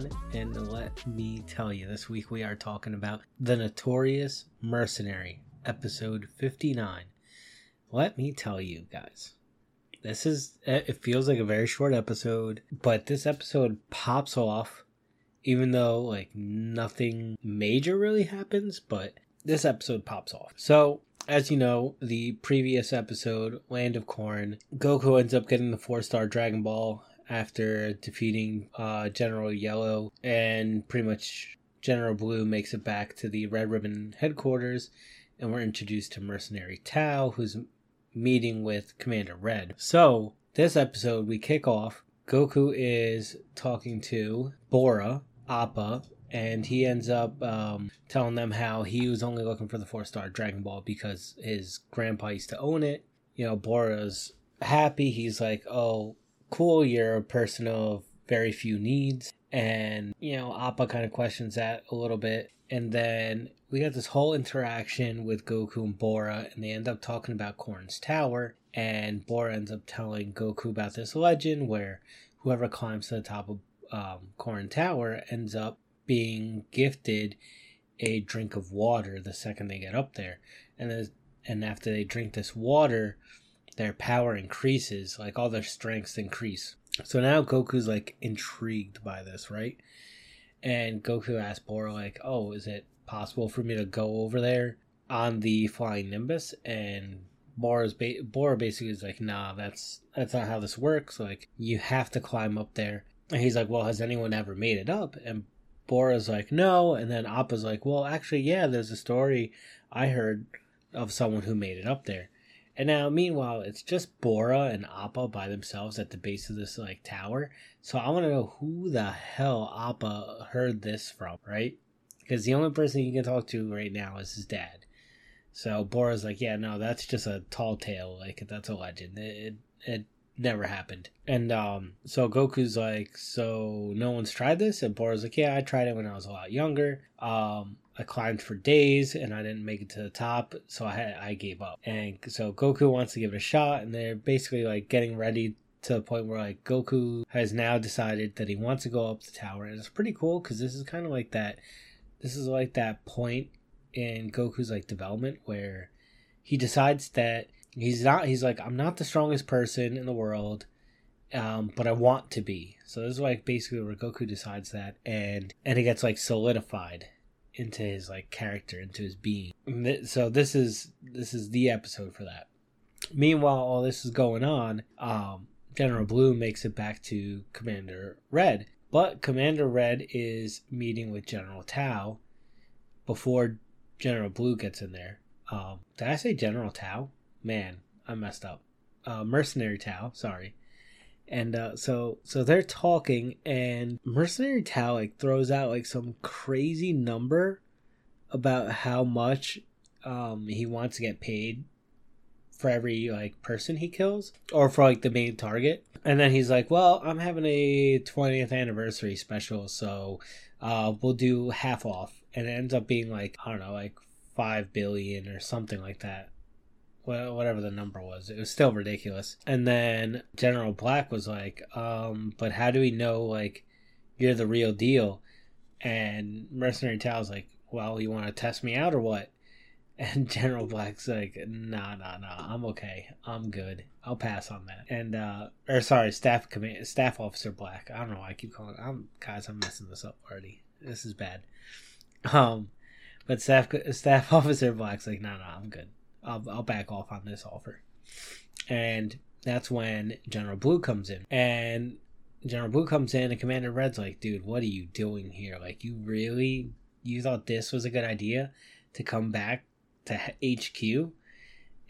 Juan, and let me tell you, this week we are talking about The Notorious Mercenary, episode 59. Let me tell you guys, this is, eh, it feels like a very short episode, but this episode pops off, even though like nothing major really happens, but this episode pops off. So, as you know, the previous episode, Land of Korin, Goku ends up getting the four star Dragon Ball after defeating uh, General Yellow, and pretty much General Blue makes it back to the Red Ribbon headquarters, and we're introduced to Mercenary Tao, who's meeting with Commander Red. So, this episode, we kick off. Goku is talking to Bora, Appa, and he ends up um, telling them how he was only looking for the four star Dragon Ball because his grandpa used to own it. You know, Bora's happy. He's like, oh, cool, you're a person of very few needs. And, you know, Appa kind of questions that a little bit. And then we got this whole interaction with Goku and Bora, and they end up talking about Korin's Tower. And Bora ends up telling Goku about this legend where whoever climbs to the top of um, Korin Tower ends up being gifted a drink of water the second they get up there. And, and after they drink this water, their power increases, like all their strengths increase. So now Goku's like intrigued by this, right? And Goku asks Bora, like, oh, is it possible for me to go over there on the flying Nimbus? And Bora's ba- Bora basically is like, nah, that's that's not how this works. Like, you have to climb up there. And he's like, well, has anyone ever made it up? And Bora's like, no. And then Appa's like, well, actually, yeah, there's a story I heard of someone who made it up there. And now, meanwhile, it's just Bora and Appa by themselves at the base of this like tower. So I want to know who the hell Appa heard this from, right? Because the only person you can talk to right now is his dad. So Bora's like, yeah, no, that's just a tall tale. Like that's a legend. It it, it never happened. And um, so Goku's like, so no one's tried this, and Bora's like, yeah, I tried it when I was a lot younger. Um, I climbed for days and I didn't make it to the top, so I I gave up. And so Goku wants to give it a shot, and they're basically like getting ready to the point where like Goku has now decided that he wants to go up the tower, and it's pretty cool because this is kind of like that. This is like that point in Goku's like development where he decides that he's not. He's like, I'm not the strongest person in the world, um, but I want to be. So this is like basically where Goku decides that, and and he gets like solidified into his like character, into his being. So this is this is the episode for that. Meanwhile, all this is going on. Um, General Blue makes it back to Commander Red, but Commander Red is meeting with General Tao before General Blue gets in there. Um, did I say General Tao? Man, I messed up. Uh, Mercenary Tao, sorry and uh, so so they're talking and mercenary tao like throws out like some crazy number about how much um he wants to get paid for every like person he kills or for like the main target. And then he's like well i'm having a 20th anniversary special so uh we'll do half off. And it ends up being like i don't know like 5 billion or something like that whatever the number was. It was still ridiculous. And then General Black was like, um, but how do we know like you're the real deal? And Mercenary Tao's like, well, you want to test me out or what? And General Black's like, nah, nah, nah, I'm okay. I'm good. I'll pass on that. And uh or sorry, staff command staff officer Black. I don't know why I keep calling I'm guys, I'm messing this up already. This is bad. Um but staff staff officer Black's like, nah, nah, I'm good. I'll, I'll back off on this offer. And that's when General Blue comes in. And General Blue comes in, and Commander Red's like, dude, what are you doing here? Like, you really, you thought this was a good idea to come back to HQ?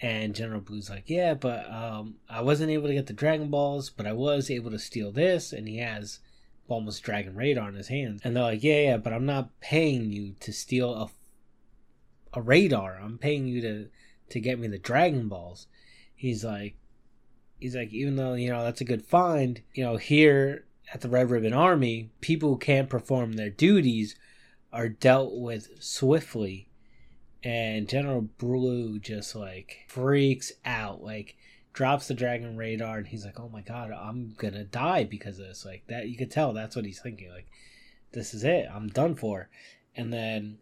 And General Blue's like, yeah, but um, I wasn't able to get the Dragon Balls, but I was able to steal this, and he has almost Dragon Radar in his hands. And they're like, yeah, yeah, but I'm not paying you to steal a a radar. I'm paying you to to get me the Dragon Balls. He's like, he's like, even though you know that's a good find, you know, here at the Red Ribbon Army, people who can't perform their duties are dealt with swiftly. And General Blue just like freaks out. Like drops the dragon radar, and he's like, "Oh my god, I'm gonna die because of this." Like that, you could tell that's what he's thinking. Like, this is it. I'm done for. And then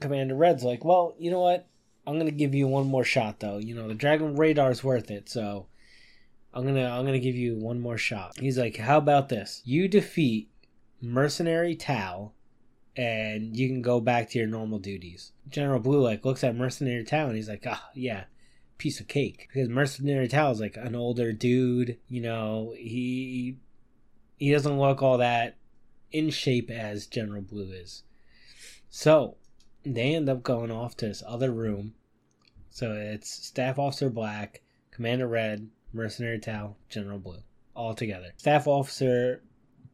Commander Red's like, "Well, you know what? I'm gonna give you one more shot, though. You know, the dragon radar is worth it. So." I'm gonna I'm gonna give you one more shot. He's like, How about this? You defeat Mercenary Tao and you can go back to your normal duties. General Blue like looks at Mercenary Tao and he's like, Ah, oh, yeah, piece of cake. Because Mercenary Tao is like an older dude, you know, he he doesn't look all that in shape as General Blue is. So they end up going off to this other room. So it's Staff Officer Black, Commander Red, Mercenary Tao, General Blue, all together. Staff Officer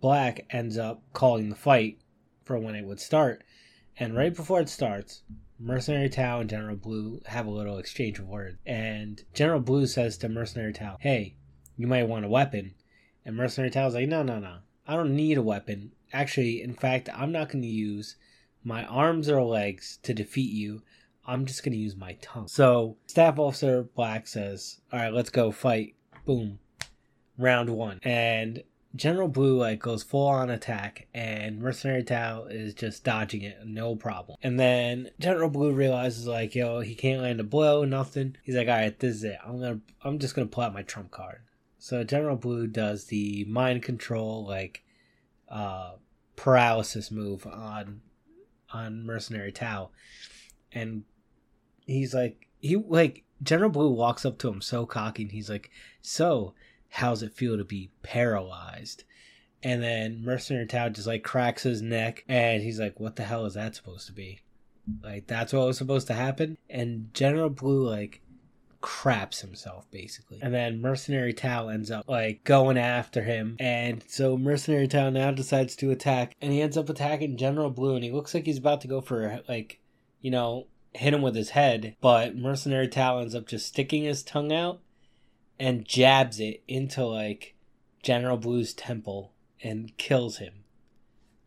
Black ends up calling the fight for when it would start, and right before it starts, Mercenary Tao and General Blue have a little exchange of words. And General Blue says to Mercenary Tao, Hey, you might want a weapon. And Mercenary Tao's like, No, no, no. I don't need a weapon. Actually, in fact, I'm not going to use my arms or legs to defeat you. I'm just gonna use my tongue. So Staff Officer Black says, Alright, let's go fight. Boom. Round one. And General Blue like goes full on attack and Mercenary Tao is just dodging it, no problem. And then General Blue realizes like, yo, he can't land a blow, nothing. He's like, Alright, this is it. I'm gonna I'm just gonna pull out my trump card. So General Blue does the mind control like uh paralysis move on on Mercenary Tao. And he's like he like General Blue walks up to him so cocky and he's like, So, how's it feel to be paralyzed? And then Mercenary Tao just like cracks his neck and he's like, What the hell is that supposed to be? Like that's what was supposed to happen? And General Blue like craps himself basically. And then Mercenary Tao ends up like going after him. And so Mercenary Tao now decides to attack and he ends up attacking General Blue and he looks like he's about to go for like, you know, hit him with his head, but Mercenary Tao ends up just sticking his tongue out and jabs it into like General Blue's temple and kills him.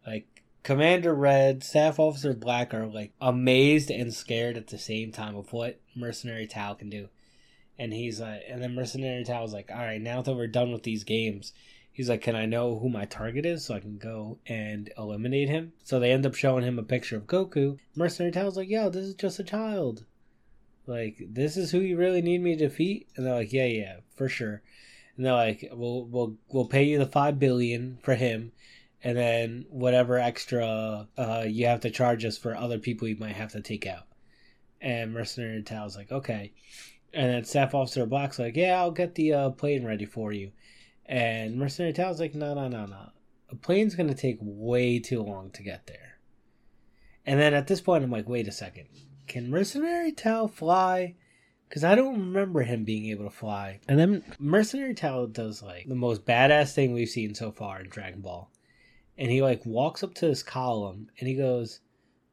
Like Commander Red, Staff Officer Black are like amazed and scared at the same time of what Mercenary Tao can do. And he's like, and then Mercenary Tao's like, all right, now that we're done with these games, he's like, Can I know who my target is so I can go and eliminate him? So they end up showing him a picture of Goku. Mercenary Tao's like, Yo, this is just a child. Like, this is who you really need me to defeat? And they're like, Yeah, yeah, for sure. And they're like, We'll we'll we'll pay you the five billion for him and then whatever extra uh, you have to charge us for other people you might have to take out. And Mercenary Tao's like, okay. And then Staff Officer Black's like, yeah, I'll get the uh, plane ready for you. And Mercenary Tao's like, no, no, no, no. A plane's going to take way too long to get there. And then at this point, I'm like, wait a second. Can Mercenary Tao fly? Because I don't remember him being able to fly. And then Mercenary Tao does like the most badass thing we've seen so far in Dragon Ball. And he like walks up to this column and he goes,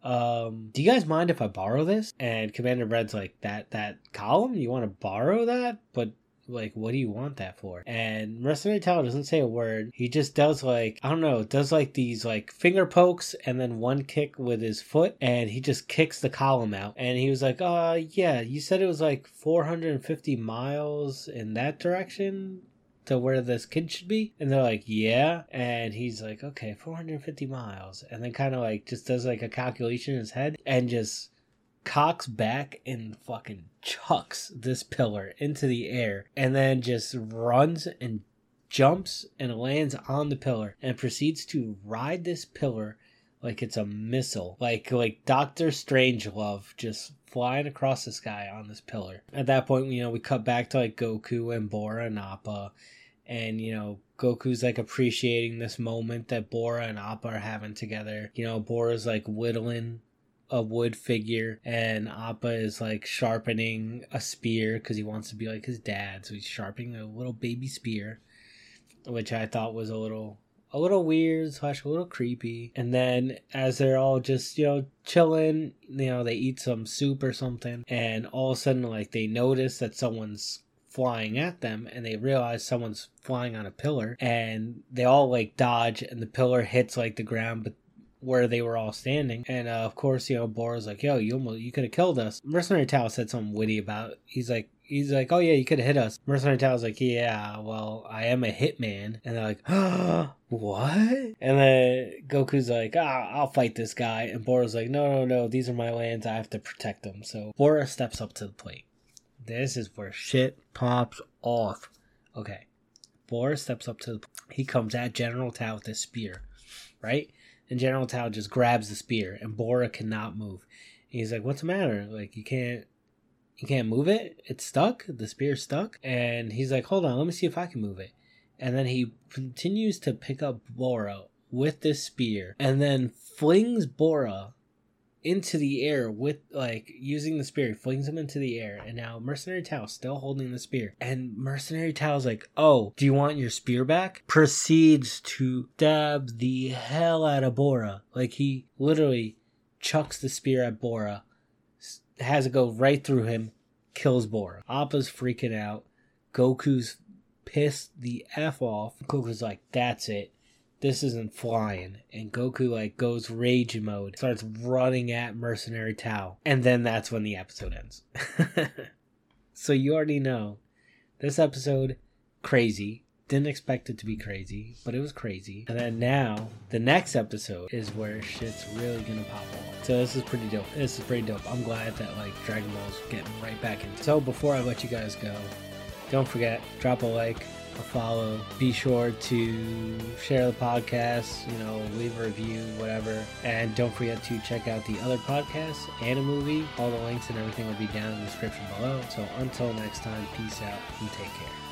um, do you guys mind if I borrow this? And Commander Red's like, that that column? You want to borrow that? But like what do you want that for and mercenary tao doesn't say a word he just does like i don't know does like these like finger pokes and then one kick with his foot and he just kicks the column out and he was like uh yeah you said it was like 450 miles in that direction to where this kid should be? And they're like, yeah. And he's like, okay, 450 miles. And then kind of like just does like a calculation in his head and just cocks back and fucking chucks this pillar into the air and then just runs and jumps and lands on the pillar and proceeds to ride this pillar like it's a missile. Like like Doctor Strangelove just flying across the sky on this pillar. At that point you know we cut back to like Goku and Bora and Appa. And you know Goku's like appreciating this moment that Bora and Appa are having together. You know Bora's like whittling a wood figure and Appa is like sharpening a spear because he wants to be like his dad so he's sharpening a little baby spear which I thought was a little a little weird slash a little creepy. And then as they're all just you know chilling you know they eat some soup or something and all of a sudden like they notice that someone's flying at them and they realize someone's flying on a pillar and they all like dodge and the pillar hits like the ground but where they were all standing. And uh, of course, you know, Bora's like, "Yo, you almost you could have killed us." Mercenary Tao said something witty about. He's like, he's like, "Oh yeah, you could have hit us." Mercenary Tao's like, "Yeah, well, I am a hitman," and they're like, "Oh, what?" And then Goku's like, ah, "I'll fight this guy," and Bora's like, "No, no, no, these are my lands. I have to protect them." So Bora steps up to the plate. This is where shit pops off. Okay, Bora steps up to the. He comes at General Tao with his spear, right? And General Tao just grabs the spear, and Bora cannot move. He's like, "What's the matter? Like, you can't." You can't move it. It's stuck. The spear's stuck. And he's like, hold on, let me see if I can move it. And then he continues to pick up Bora with this spear and then flings Bora into the air with like using the spear, he flings him into the air, and now Mercenary Tao still holding the spear. And Mercenary Tao's like, Oh, do you want your spear back? Proceeds to stab the hell out of Bora. Like he literally chucks the spear at Bora has it go right through him, kills Bora. Appa's freaking out. Goku's pissed the F off. Goku's like, that's it. This isn't flying. And Goku like goes rage mode, starts running at Mercenary Tao. And then that's when the episode ends. so you already know. This episode, crazy. Didn't expect it to be crazy, but it was crazy. And then now, the next episode is where shit's really gonna pop off. So this is pretty dope. This is pretty dope. I'm glad that like Dragon Ball's getting right back into. So before I let you guys go, don't forget drop a like, a follow. Be sure to share the podcast. You know, leave a review, whatever. And don't forget to check out the other podcasts and a movie. All the links and everything will be down in the description below. So until next time, peace out and take care.